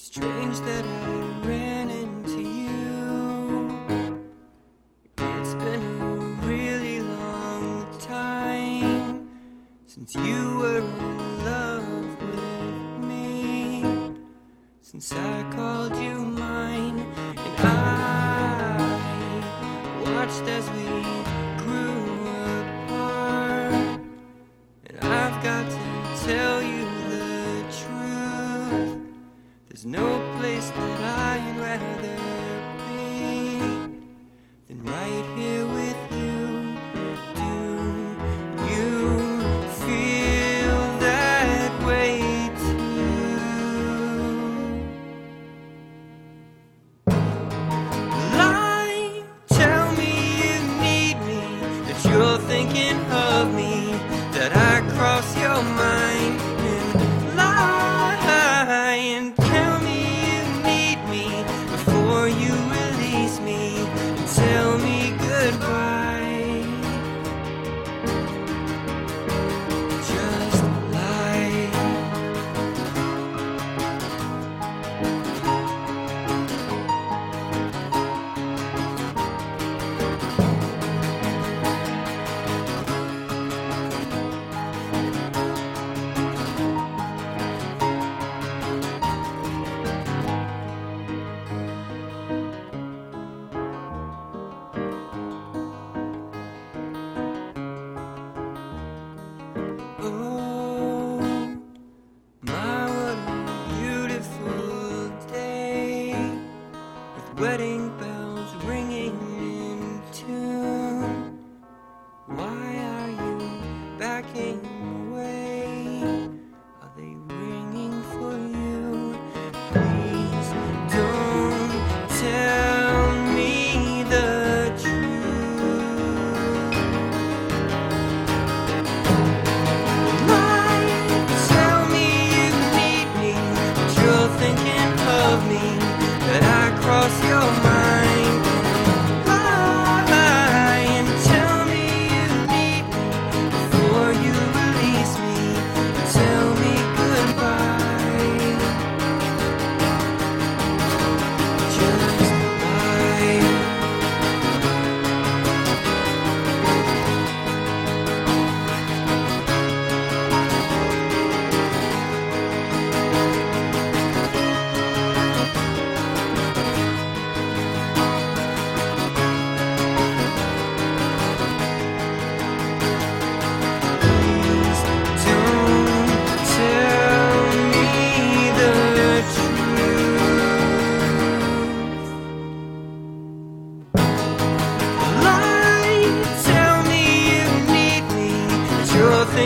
Strange that I ran into you. It's been a really long time since you were in love with me. Since I called you mine. There's no place that I'd rather be than right here with you. Do you feel that way too? Lie, tell me you need me, that you're thinking of me, that I cross your mind. it.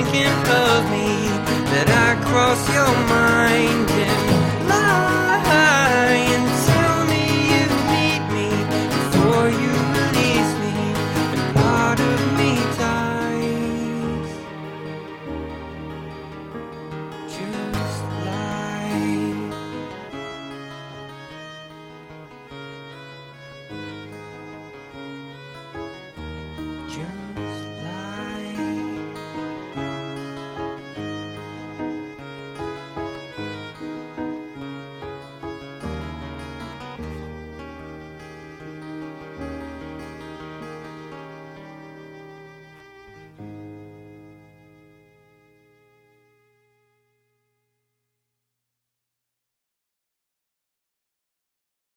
Thinking of me. That I cross your mind